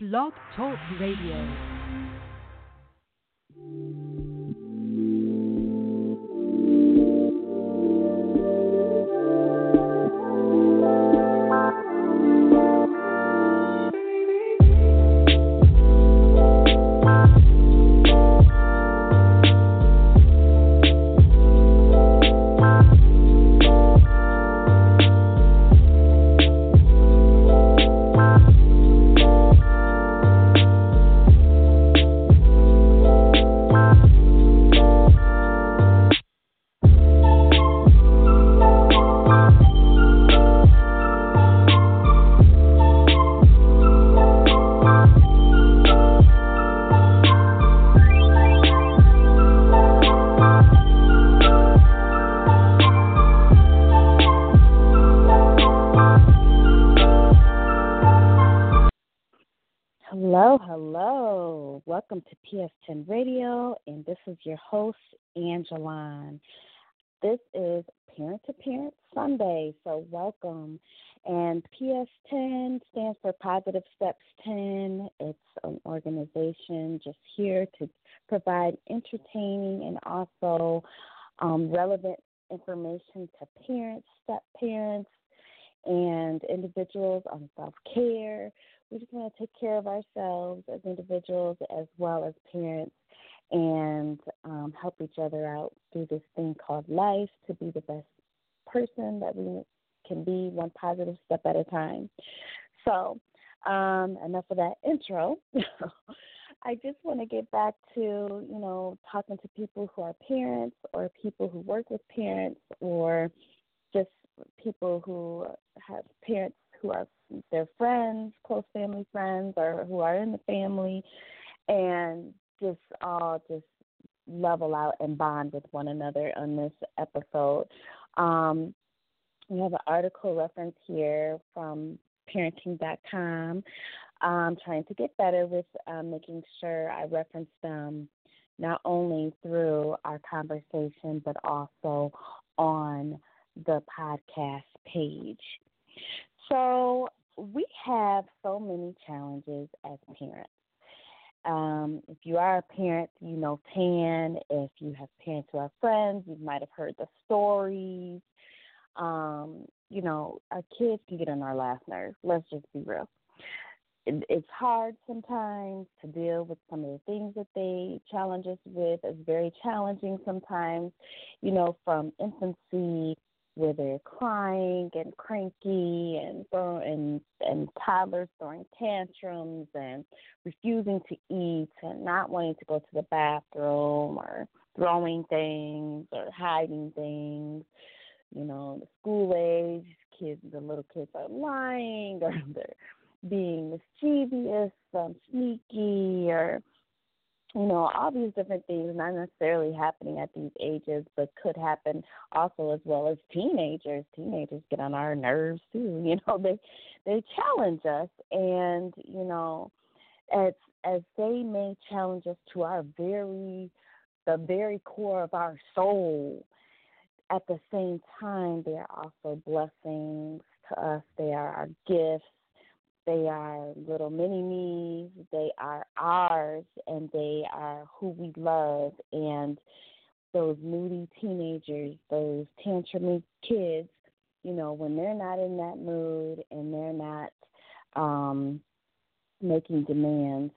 Blog Talk Radio. Hello, hello. Welcome to PS10 Radio, and this is your host, Angeline. This is Parent to Parent Sunday, so welcome. And PS10 stands for Positive Steps 10. It's an organization just here to provide entertaining and also um, relevant information to parents, step parents, and individuals on self care we just want to take care of ourselves as individuals as well as parents and um, help each other out through this thing called life to be the best person that we can be one positive step at a time. So, um, enough of that intro. I just want to get back to, you know, talking to people who are parents or people who work with parents or just people who have parents who are their friends, close family friends, or who are in the family, and just all just out and bond with one another on this episode. Um, we have an article reference here from parenting.com. I'm trying to get better with um, making sure I reference them not only through our conversation, but also on the podcast page. So we have so many challenges as parents. Um, if you are a parent, you know Tan. If you have parents who are friends, you might have heard the stories. Um, you know, our kids can get on our last nerve. Let's just be real. It, it's hard sometimes to deal with some of the things that they challenge us with. It's very challenging sometimes, you know, from infancy where they're crying and cranky and and and toddlers throwing tantrums and refusing to eat and not wanting to go to the bathroom or throwing things or hiding things. You know, the school age kids, the little kids are lying or they're being mischievous, um, sneaky, or you know, all these different things not necessarily happening at these ages, but could happen also as well as teenagers. Teenagers get on our nerves too. You know, they they challenge us, and you know, as as they may challenge us to our very the very core of our soul. At the same time, they are also blessings to us. They are our gifts they are little mini me's. They are ours, and they are who we love. And those moody teenagers, those tantrumy kids, you know, when they're not in that mood and they're not um, making demands,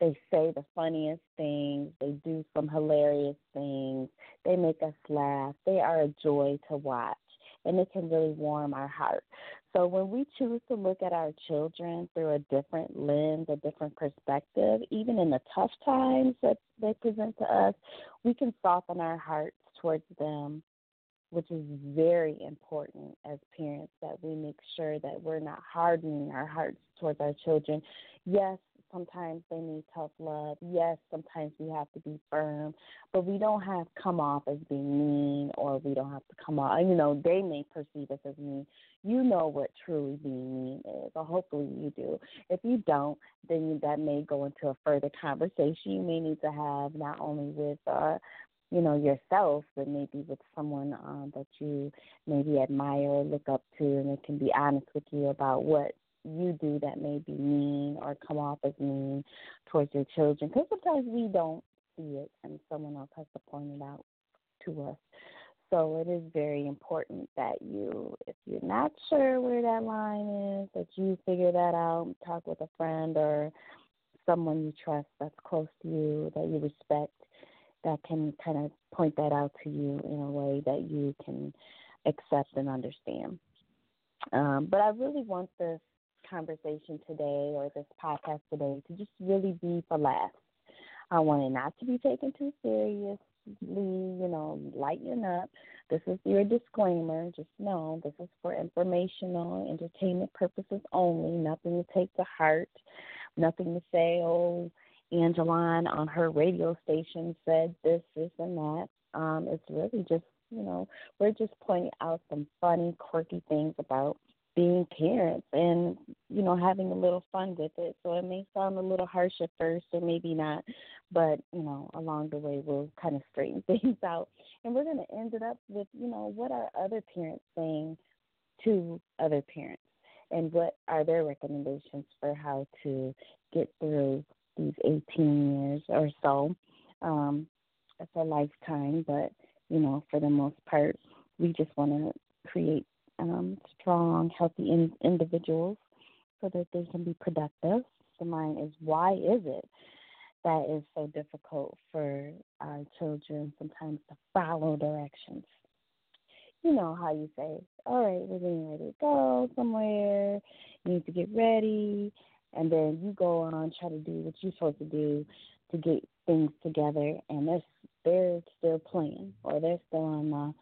they say the funniest things. They do some hilarious things. They make us laugh. They are a joy to watch, and it can really warm our heart. So when we choose to look at our children through a different lens, a different perspective, even in the tough times that they present to us, we can soften our hearts towards them, which is very important as parents that we make sure that we're not hardening our hearts towards our children. Yes, sometimes they need tough love. Yes, sometimes we have to be firm, but we don't have to come off as being mean or we don't have to come off, you know, they may perceive us as mean. You know what truly being mean is, or hopefully you do. If you don't, then that may go into a further conversation you may need to have not only with uh you know yourself but maybe with someone um that you maybe admire or look up to and they can be honest with you about what you do that may be mean or come off as mean towards your children because sometimes we don't see it and someone else has to point it out to us so it is very important that you if you're not sure where that line is that you figure that out talk with a friend or someone you trust that's close to you that you respect that can kind of point that out to you in a way that you can accept and understand. Um, but I really want this conversation today or this podcast today to just really be for laughs. I want it not to be taken too seriously, you know, lighten up. This is your disclaimer. Just know this is for informational, entertainment purposes only, nothing to take to heart, nothing to say, oh, Angeline on her radio station said this, this, and that. Um, it's really just, you know, we're just pointing out some funny, quirky things about being parents and, you know, having a little fun with it. So it may sound a little harsh at first, or maybe not, but, you know, along the way we'll kind of straighten things out. And we're going to end it up with, you know, what are other parents saying to other parents? And what are their recommendations for how to get through these 18 years or so. Um, it's a lifetime, but you know, for the most part, we just want to create um, strong, healthy in- individuals so that they can be productive. The mind is why is it that is so difficult for our children sometimes to follow directions? You know how you say, all right, we're getting ready to go somewhere. You need to get ready and then you go on try to do what you're supposed to do to get things together and they're they're still playing or they're still on the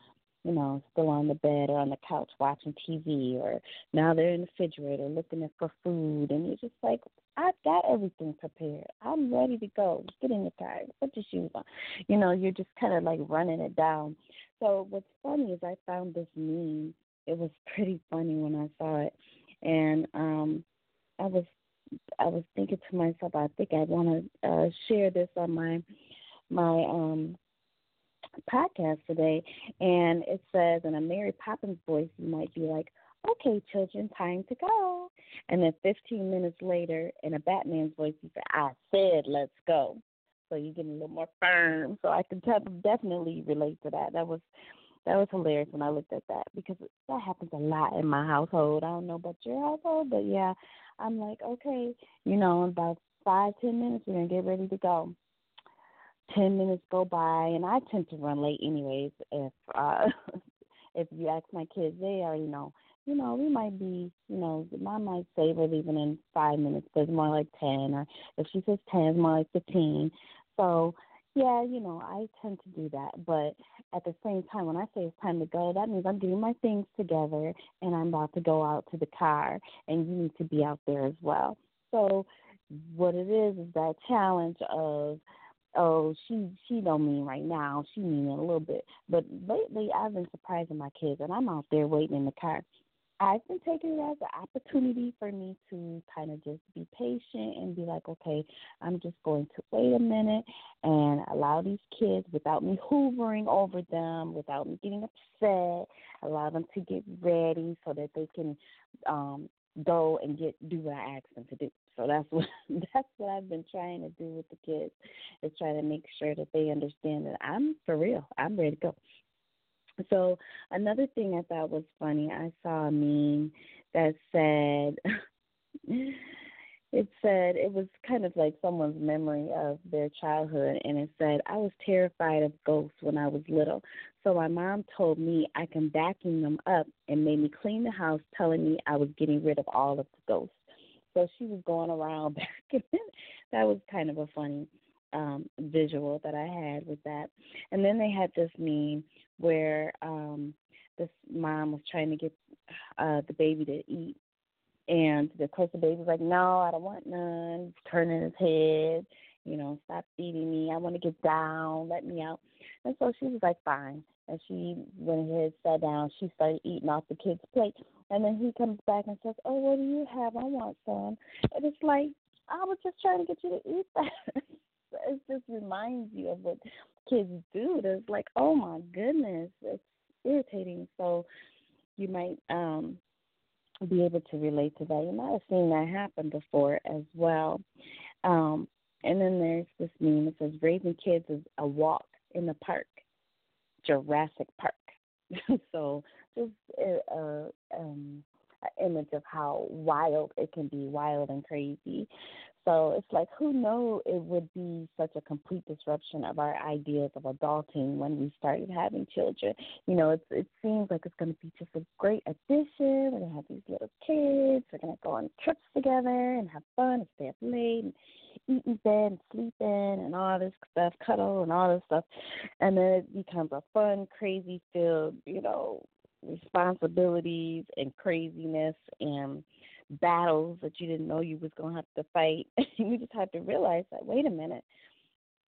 you know still on the bed or on the couch watching TV or now they're in the refrigerator looking for food and you're just like I've got everything prepared. I'm ready to go. Get in the car. Put your shoes on. You know, you're just kind of like running it down. So what's funny is I found this meme. It was pretty funny when I saw it, and um, I was I was thinking to myself, I think I want to uh, share this on my my um podcast today, and it says in a Mary Poppins voice, you might be like, "Okay, children, time to go," and then 15 minutes later, in a Batman's voice, you say, "I said, let's go." So you get a little more firm. So I can definitely relate to that. That was that was hilarious when I looked at that because that happens a lot in my household. I don't know about your household, but yeah, I'm like, okay, you know, in about five, ten minutes, we're gonna get ready to go. Ten minutes go by, and I tend to run late anyways. If uh, if you ask my kids, they already know. You know, we might be, you know, mom might say we're leaving in five minutes, but it's more like ten. Or if she says ten, it's more like fifteen. So yeah, you know, I tend to do that. But at the same time, when I say it's time to go, that means I'm getting my things together and I'm about to go out to the car, and you need to be out there as well. So what it is is that challenge of oh she she don't mean right now. She mean a little bit. But lately i've been surprising my kids and i'm out there waiting in the car. I've been taking it as an opportunity for me to kind of just be patient and be like, okay, I'm just going to wait a minute and allow these kids without me hoovering over them, without me getting upset, allow them to get ready so that they can um go and get do what I asked them to do. So that's what that's what I've been trying to do with the kids is try to make sure that they understand that I'm for real. I'm ready to go. So another thing I thought was funny, I saw a meme that said it said it was kind of like someone's memory of their childhood and it said I was terrified of ghosts when I was little. So my mom told me I can vacuum them up and made me clean the house telling me I was getting rid of all of the ghosts. So she was going around back that was kind of a funny um visual that I had with that. And then they had this meme where um this mom was trying to get uh the baby to eat. And of course the baby's like, No, I don't want none. Turning his head, you know, stop feeding me, I want to get down, let me out. And so she was like, Fine and she went ahead, sat down, she started eating off the kid's plate and then he comes back and says, Oh, what do you have? I want some and it's like, I was just trying to get you to eat that it just reminds you of what kids do. It's like, oh my goodness, it's irritating. So you might um be able to relate to that. You might have seen that happen before as well. Um, and then there's this meme that says raising kids is a walk in the park, Jurassic Park. so just a, a, um, image of how wild it can be, wild and crazy. So it's like, who knew it would be such a complete disruption of our ideas of adulting when we started having children? You know, it's, it seems like it's going to be just a great addition. We're going to have these little kids. We're going to go on trips together and have fun and stay up late and eat in bed and sleep in and all this stuff, cuddle and all this stuff. And then it becomes a fun, crazy filled, you know, responsibilities and craziness and battles that you didn't know you was going to have to fight. you just have to realize that wait a minute,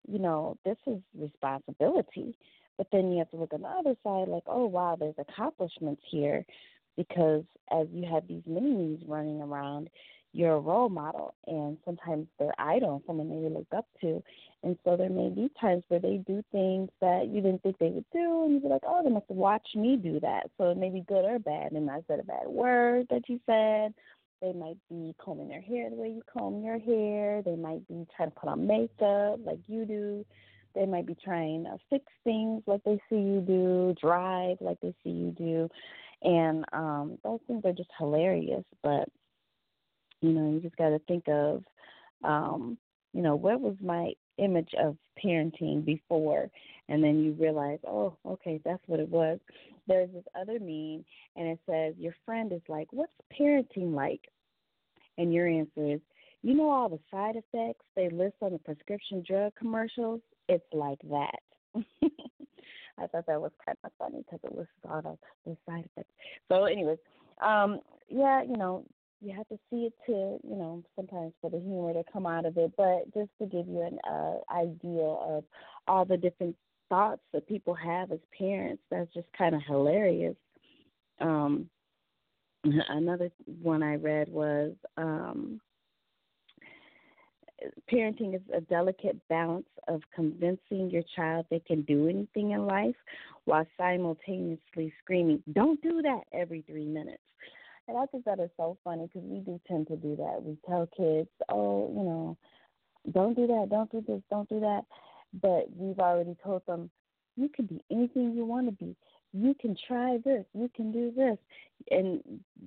you know, this is responsibility. But then you have to look on the other side like, oh wow, there's accomplishments here because as you have these mini me's running around, you're a role model and sometimes they're idol, someone they look up to. And so there may be times where they do things that you didn't think they would do and you'd be like, Oh, they must have watched me do that. So it may be good or bad. And I said a bad word that you said they might be combing their hair the way you comb your hair. They might be trying to put on makeup like you do. They might be trying to fix things like they see you do, drive like they see you do. And um those things are just hilarious. But, you know, you just gotta think of um, you know, what was my image of parenting before and then you realize, oh, okay, that's what it was. There's this other meme and it says, Your friend is like, What's parenting like? And your answer is, you know all the side effects they list on the prescription drug commercials? It's like that. I thought that was kind of funny because it lists all the, the side effects. So, anyways, um, yeah, you know, you have to see it to, you know, sometimes for the humor to come out of it, but just to give you an uh, idea of all the different thoughts that people have as parents, that's just kind of hilarious. Um, another one I read was um, parenting is a delicate balance of convincing your child they can do anything in life while simultaneously screaming, Don't do that every three minutes. And I think that is so funny because we do tend to do that. We tell kids, Oh, you know, don't do that, don't do this, don't do that. But we've already told them, You can be anything you want to be you can try this, you can do this. And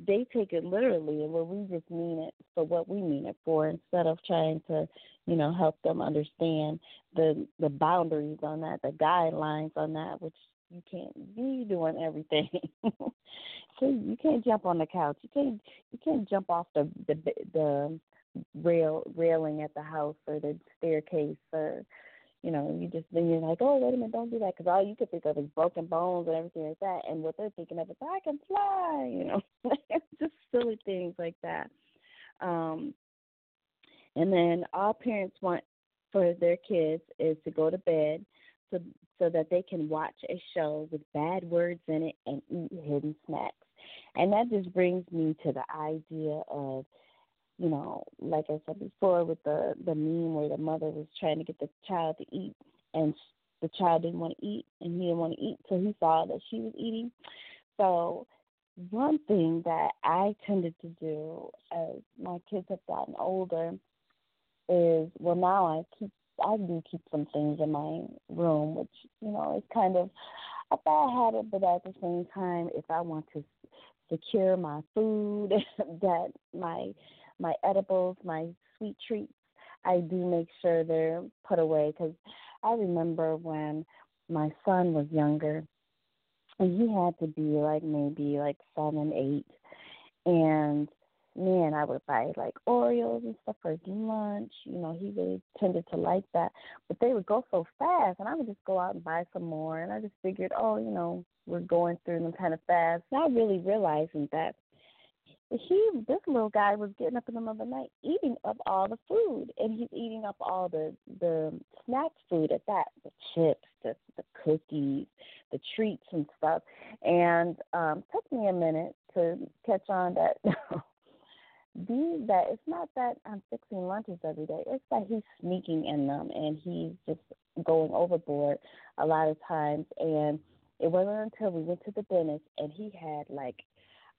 they take it literally and we just mean it for what we mean it for instead of trying to, you know, help them understand the the boundaries on that, the guidelines on that, which you can't be doing everything. so you can't jump on the couch. You can't you can't jump off the the the rail railing at the house or the staircase or you know, you just then you're like, oh wait a minute, don't do that, because all you could think of is broken bones and everything like that, and what they're thinking of is I can fly, you know, just silly things like that. Um, and then all parents want for their kids is to go to bed so so that they can watch a show with bad words in it and eat hidden snacks. And that just brings me to the idea of you know, like I said before, with the the meme where the mother was trying to get the child to eat, and the child didn't want to eat, and he didn't want to eat, so he saw that she was eating. So, one thing that I tended to do as my kids have gotten older is, well, now I keep I do keep some things in my room, which you know is kind of a bad habit, but at the same time, if I want to secure my food, that my my edibles, my sweet treats, I do make sure they're put away because I remember when my son was younger and he had to be like maybe like seven, eight, and man, I would buy like Oreos and stuff for lunch. You know, he really tended to like that. But they would go so fast, and I would just go out and buy some more. And I just figured, oh, you know, we're going through them kind of fast. Not really realizing that he this little guy was getting up in the middle of the night eating up all the food and he's eating up all the the snack food at that the chips the the cookies the treats and stuff. And um took me a minute to catch on that these that it's not that i'm fixing lunches every day it's that he's sneaking in them and he's just going overboard a lot of times. And it wasn't until we went to the dentist and he had like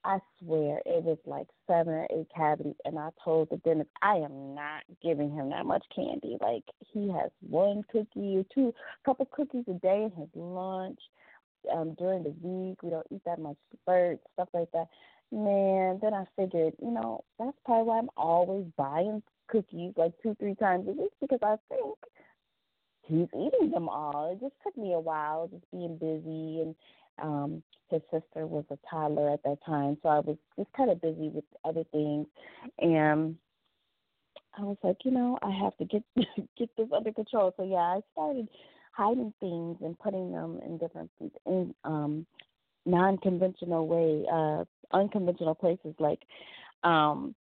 I swear it was like seven or eight cavities, and I told the dentist I am not giving him that much candy. Like he has one cookie or two, couple cookies a day in his lunch. Um, during the week, we don't eat that much dessert, stuff like that. Man, then I figured, you know, that's probably why I'm always buying cookies like two, three times a week because I think he's eating them all. It just took me a while, just being busy, and um his sister was a toddler at that time, so I was just kind of busy with other things, and I was like, you know, I have to get get this under control. So yeah, I started hiding things and putting them in different in um non-conventional way, uh unconventional places like um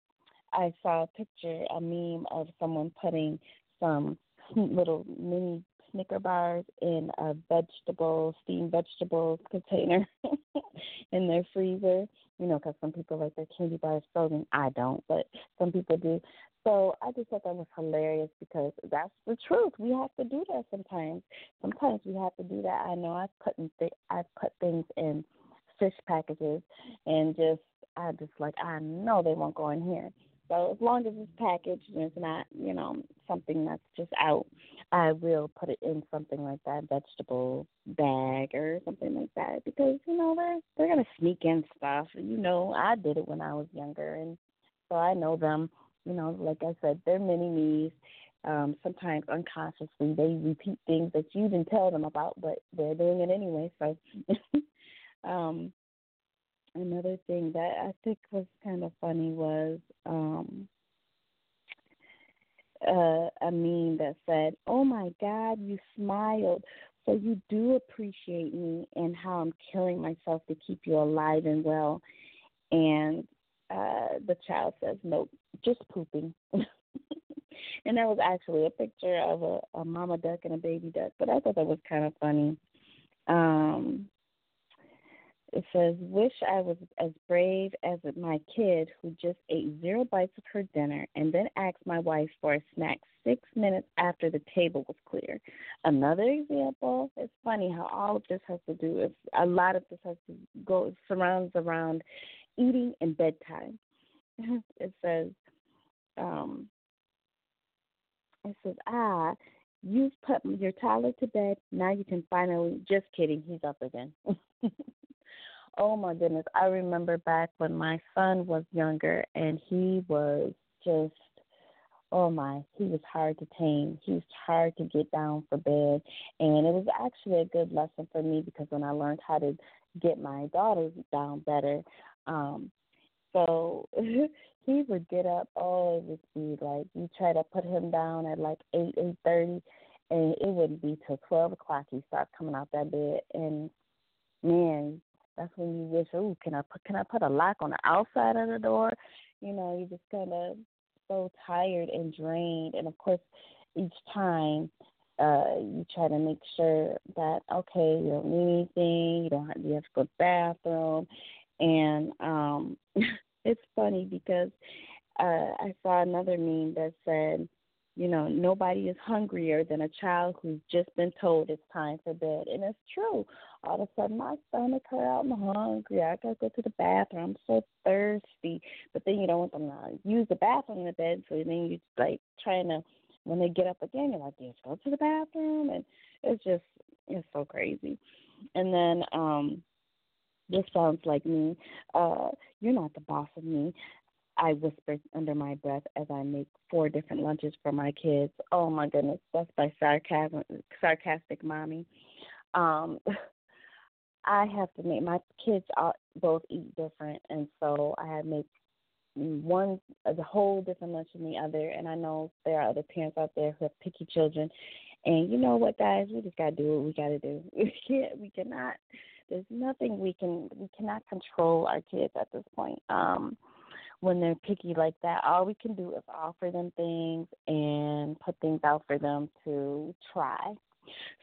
I saw a picture, a meme of someone putting some little mini Snicker bars in a vegetable, steamed vegetable container in their freezer. You know, because some people like their candy bars frozen. I don't, but some people do. So I just thought that was hilarious because that's the truth. We have to do that sometimes. Sometimes we have to do that. I know I've put in th- I've put things in fish packages and just I just like I know they won't go in here. So as long as it's packaged and it's not, you know, something that's just out, I will put it in something like that vegetable bag or something like that because you know they're they're gonna sneak in stuff. You know, I did it when I was younger, and so I know them. You know, like I said, they're mini me's. Um, sometimes unconsciously they repeat things that you didn't tell them about, but they're doing it anyway. So um another thing that I think was kind of funny was um uh, a meme that said, "Oh my God, you smiled, so you do appreciate me and how I'm killing myself to keep you alive and well." And uh, the child says, "Nope, just pooping." and that was actually a picture of a, a mama duck and a baby duck, but I thought that was kind of funny. Um, it says, Wish I was as brave as my kid who just ate zero bites of her dinner and then asked my wife for a snack six minutes after the table was clear. Another example, it's funny how all of this has to do with a lot of this has to go surrounds around eating and bedtime. it says, um, it says, ah, you've put your toddler to bed. Now you can finally. Just kidding. He's up again. Oh my goodness. I remember back when my son was younger and he was just oh my, he was hard to tame. He was hard to get down for bed. And it was actually a good lesson for me because when I learned how to get my daughters down better, um, so he would get up, oh, it would be like you try to put him down at like eight, eight thirty and it wouldn't be till twelve o'clock he start coming out that bed and man, that's when you wish, oh, can I put can I put a lock on the outside of the door? You know, you're just kind of so tired and drained, and of course, each time uh you try to make sure that okay, you don't need anything, you don't have you have to go to the bathroom, and um, it's funny because uh I saw another meme that said you know, nobody is hungrier than a child who's just been told it's time for bed. And it's true. All of a sudden, my stomach hurt. I'm hungry. I got to go to the bathroom. I'm so thirsty. But then you don't want them to use the bathroom in the bed. So then you're like trying to, when they get up again, you're like, let's go to the bathroom. And it's just, it's so crazy. And then, um, this sounds like me. Uh, you're not the boss of me. I whisper under my breath as I make four different lunches for my kids. Oh my goodness, that's by sarcasm, sarcastic mommy. Um, I have to make my kids all, both eat different, and so I have make one the whole different lunch than the other. And I know there are other parents out there who have picky children, and you know what, guys, we just gotta do what we gotta do. We can't, we cannot. There's nothing we can, we cannot control our kids at this point. Um, when they're picky like that, all we can do is offer them things and put things out for them to try.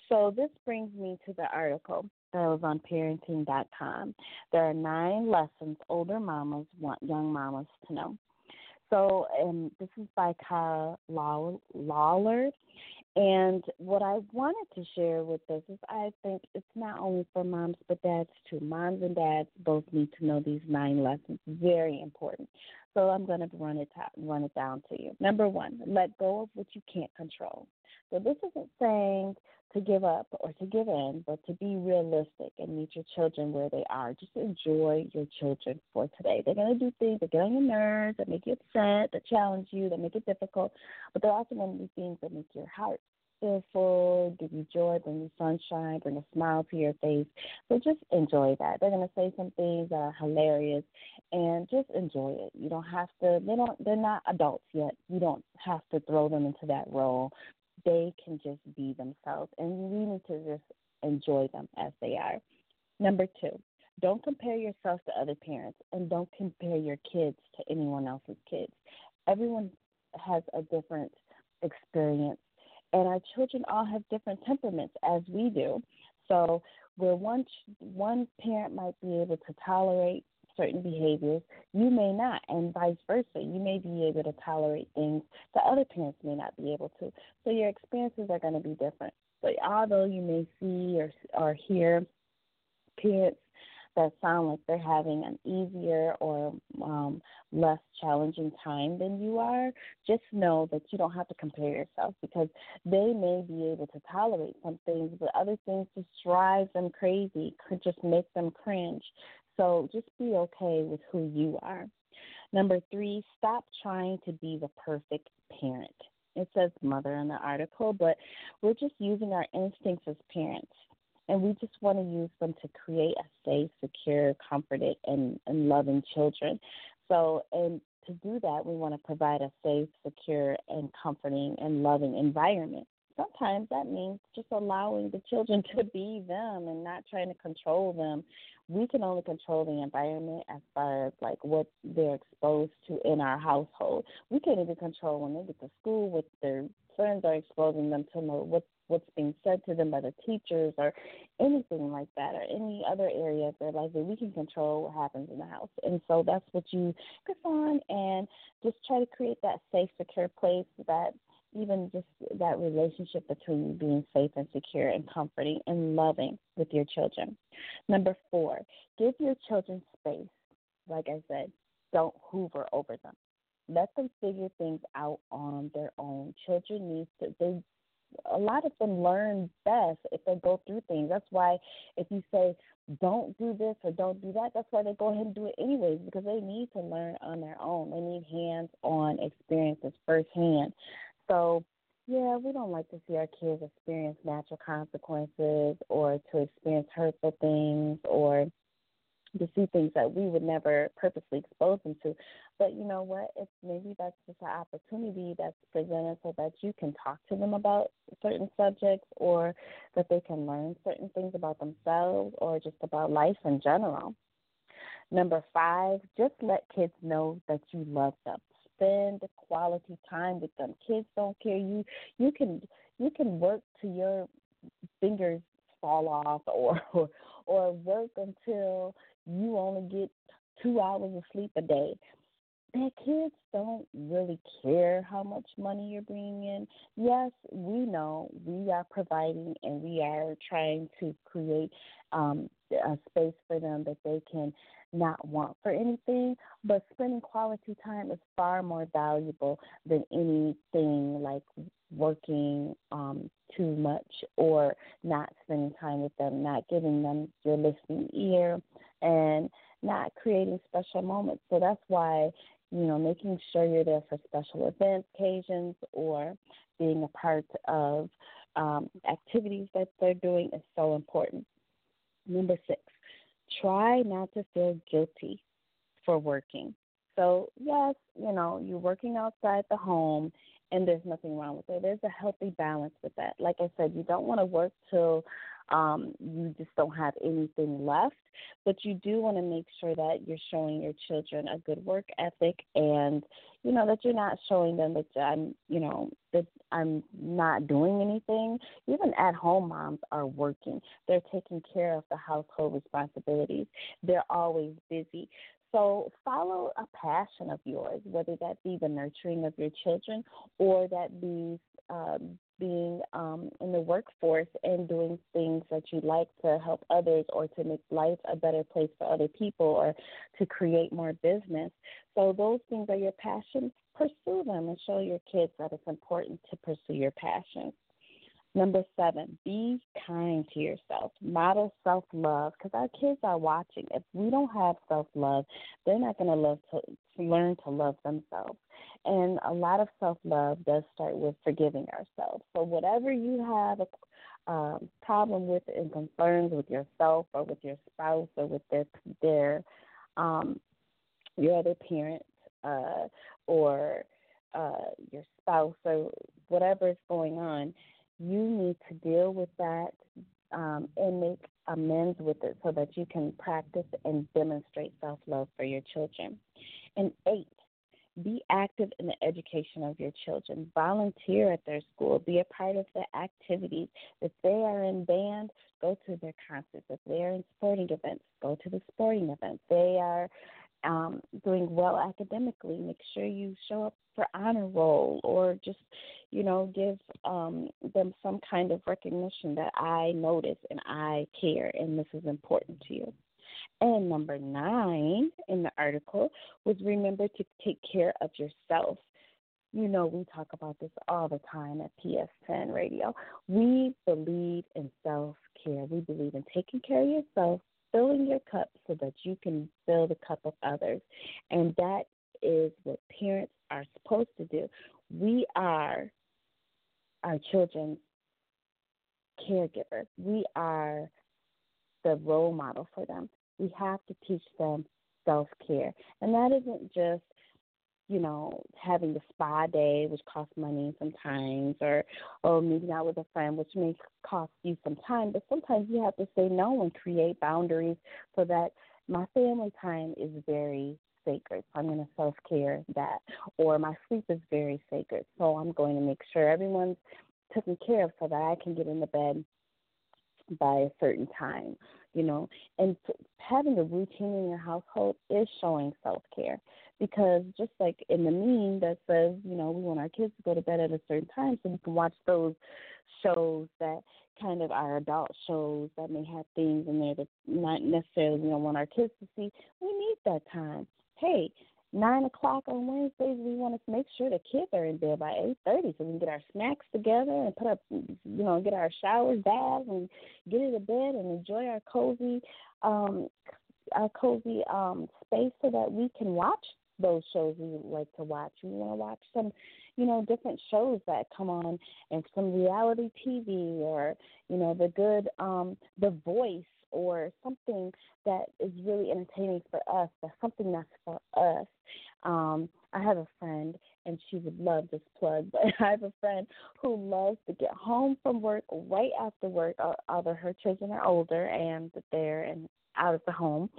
So this brings me to the article that was on parenting.com. There are nine lessons older mamas want young mamas to know. So, this is by Kara Lawler, And what I wanted to share with this is I think it's not only for moms but dads too. Moms and dads both need to know these nine lessons. Very important. So I'm going to run it run it down to you. Number one, let go of what you can't control. So this isn't saying to give up or to give in, but to be realistic and meet your children where they are. Just enjoy your children for today. They're going to do things that get on your nerves, that make you upset, that challenge you, that make it difficult, but they're also going to do things that make your heart give you joy, bring you sunshine, bring a smile to your face. So just enjoy that. They're to say some things that are hilarious, and just enjoy it. You don't have to. They don't. They're not adults yet. You don't have to throw them into that role they can just be themselves, and we need to just enjoy them as they are. Number two, don't compare yourself to other parents, and don't compare your kids to anyone else's kids. Everyone has a different experience, and our children all have different temperaments as we do. So, where one one parent might be able to tolerate certain behaviors, you may not, and vice versa. You may be able to tolerate things that other parents may not be able to. So your experiences are going to be different. But although you may see or, or hear parents that sound like they're having an easier or um, less challenging time than you are, just know that you don't have to compare yourself because they may be able to tolerate some things, but other things just drive them crazy, could just make them cringe. So just be okay with who you are. Number three, stop trying to be the perfect parent. It says mother in the article, but we're just using our instincts as parents. And we just want to use them to create a safe, secure, comforted, and, and loving children. So, and to do that, we want to provide a safe, secure, and comforting and loving environment. Sometimes that means just allowing the children to be them and not trying to control them we can only control the environment as far as like what they're exposed to in our household. We can't even control when they get to school what their friends are exposing them to what what's being said to them by the teachers or anything like that or any other area of their life that we can control what happens in the house. And so that's what you focus on and just try to create that safe, secure place that even just that relationship between being safe and secure and comforting and loving with your children. Number four, give your children space. Like I said, don't hoover over them. Let them figure things out on their own. Children need to they a lot of them learn best if they go through things. That's why if you say don't do this or don't do that, that's why they go ahead and do it anyways because they need to learn on their own. They need hands-on experiences firsthand. So, yeah, we don't like to see our kids experience natural consequences or to experience hurtful things or to see things that we would never purposely expose them to. But you know what? It's maybe that's just an opportunity that's presented so that you can talk to them about certain subjects or that they can learn certain things about themselves or just about life in general. Number five, just let kids know that you love them spend quality time with them. Kids don't care. You you can you can work to your fingers fall off or or, or work until you only get two hours of sleep a day. Their kids don't really care how much money you're bringing in. Yes, we know we are providing and we are trying to create um, a space for them that they can not want for anything, but spending quality time is far more valuable than anything like working um, too much or not spending time with them, not giving them your listening ear, and not creating special moments. So that's why, you know, making sure you're there for special events, occasions, or being a part of um, activities that they're doing is so important. Number six, try not to feel guilty for working. So, yes, you know, you're working outside the home and there's nothing wrong with it. There's a healthy balance with that. Like I said, you don't want to work till um, you just don't have anything left, but you do want to make sure that you're showing your children a good work ethic and you know that you're not showing them that I'm, you know, that I'm not doing anything. Even at home moms are working. They're taking care of the household responsibilities. They're always busy. So follow a passion of yours, whether that be the nurturing of your children or that be um, being um, in the workforce and doing things that you like to help others or to make life a better place for other people or to create more business. So those things are your passions. Pursue them and show your kids that it's important to pursue your passions. Number seven, be kind to yourself. Model self love because our kids are watching. If we don't have self love, they're not going to love to learn to love themselves. And a lot of self love does start with forgiving ourselves. So whatever you have a um, problem with and concerns with yourself or with your spouse or with their their um, your other parent uh, or uh, your spouse or whatever is going on you need to deal with that um, and make amends with it so that you can practice and demonstrate self love for your children. And eight, be active in the education of your children. Volunteer at their school. Be a part of the activities. If they are in band, go to their concerts. If they are in sporting events, go to the sporting events. They are um, doing well academically, make sure you show up for honor roll or just, you know, give um, them some kind of recognition that I notice and I care and this is important to you. And number nine in the article was remember to take care of yourself. You know, we talk about this all the time at PS10 Radio. We believe in self care. We believe in taking care of yourself filling your cup so that you can fill the cup of others. And that is what parents are supposed to do. We are our children's caregiver. We are the role model for them. We have to teach them self care. And that isn't just you know, having the spa day, which costs money sometimes, or or meeting out with a friend, which may cost you some time. But sometimes you have to say no and create boundaries so that my family time is very sacred. So I'm going to self care that, or my sleep is very sacred. So I'm going to make sure everyone's taken care of so that I can get in the bed by a certain time you know and having a routine in your household is showing self care because just like in the meme that says, you know, we want our kids to go to bed at a certain time so we can watch those shows that kind of are adult shows that may have things in there that not necessarily we don't want our kids to see. We need that time. Hey, nine o'clock on Wednesdays, we want to make sure the kids are in bed by eight thirty, so we can get our snacks together and put up, you know, get our showers, baths, and get into bed and enjoy our cozy, um, our cozy um space so that we can watch those shows we like to watch. We want to watch some, you know, different shows that come on and some reality TV or, you know, the good um The Voice or something that is really entertaining for us, that's something that's for us. Um, I have a friend and she would love this plug, but I have a friend who loves to get home from work right after work, although her children are older and they're and out of the home.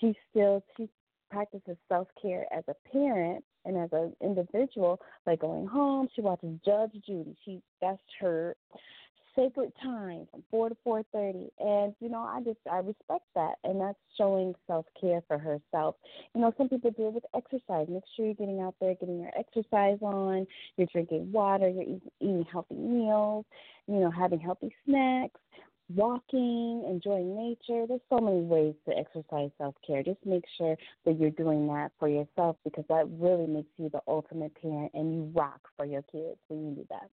She still she practices self care as a parent and as an individual by going home. She watches Judge Judy. She that's her sacred time from four to four thirty. And you know, I just I respect that, and that's showing self care for herself. You know, some people do it with exercise. Make sure you're getting out there, getting your exercise on. You're drinking water. You're eating healthy meals. You know, having healthy snacks walking, enjoying nature. There's so many ways to exercise self care. Just make sure that you're doing that for yourself because that really makes you the ultimate parent and you rock for your kids when you do that.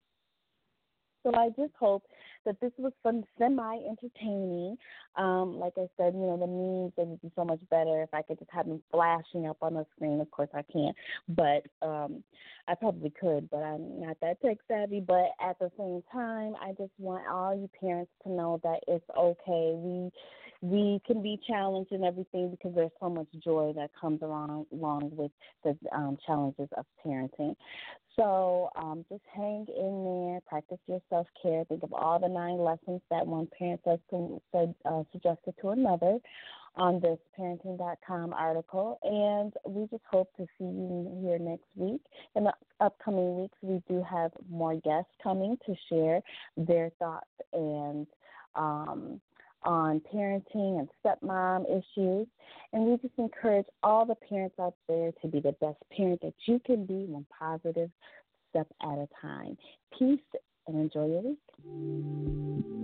So I just hope that this was some semi entertaining. Um, like I said, you know, the memes it would be so much better if I could just have them flashing up on the screen. Of course I can't. But um I probably could, but I'm not that tech savvy. But at the same time I just want all you parents to know that it's okay. We we can be challenged in everything because there's so much joy that comes along along with the um, challenges of parenting. So um, just hang in there, practice your self care. Think of all the nine lessons that one parent says to, uh, suggested to another on this parenting.com article. And we just hope to see you here next week. In the upcoming weeks, we do have more guests coming to share their thoughts and um, on parenting and stepmom issues. And we just encourage all the parents out there to be the best parent that you can be one positive step at a time. Peace and enjoy your week.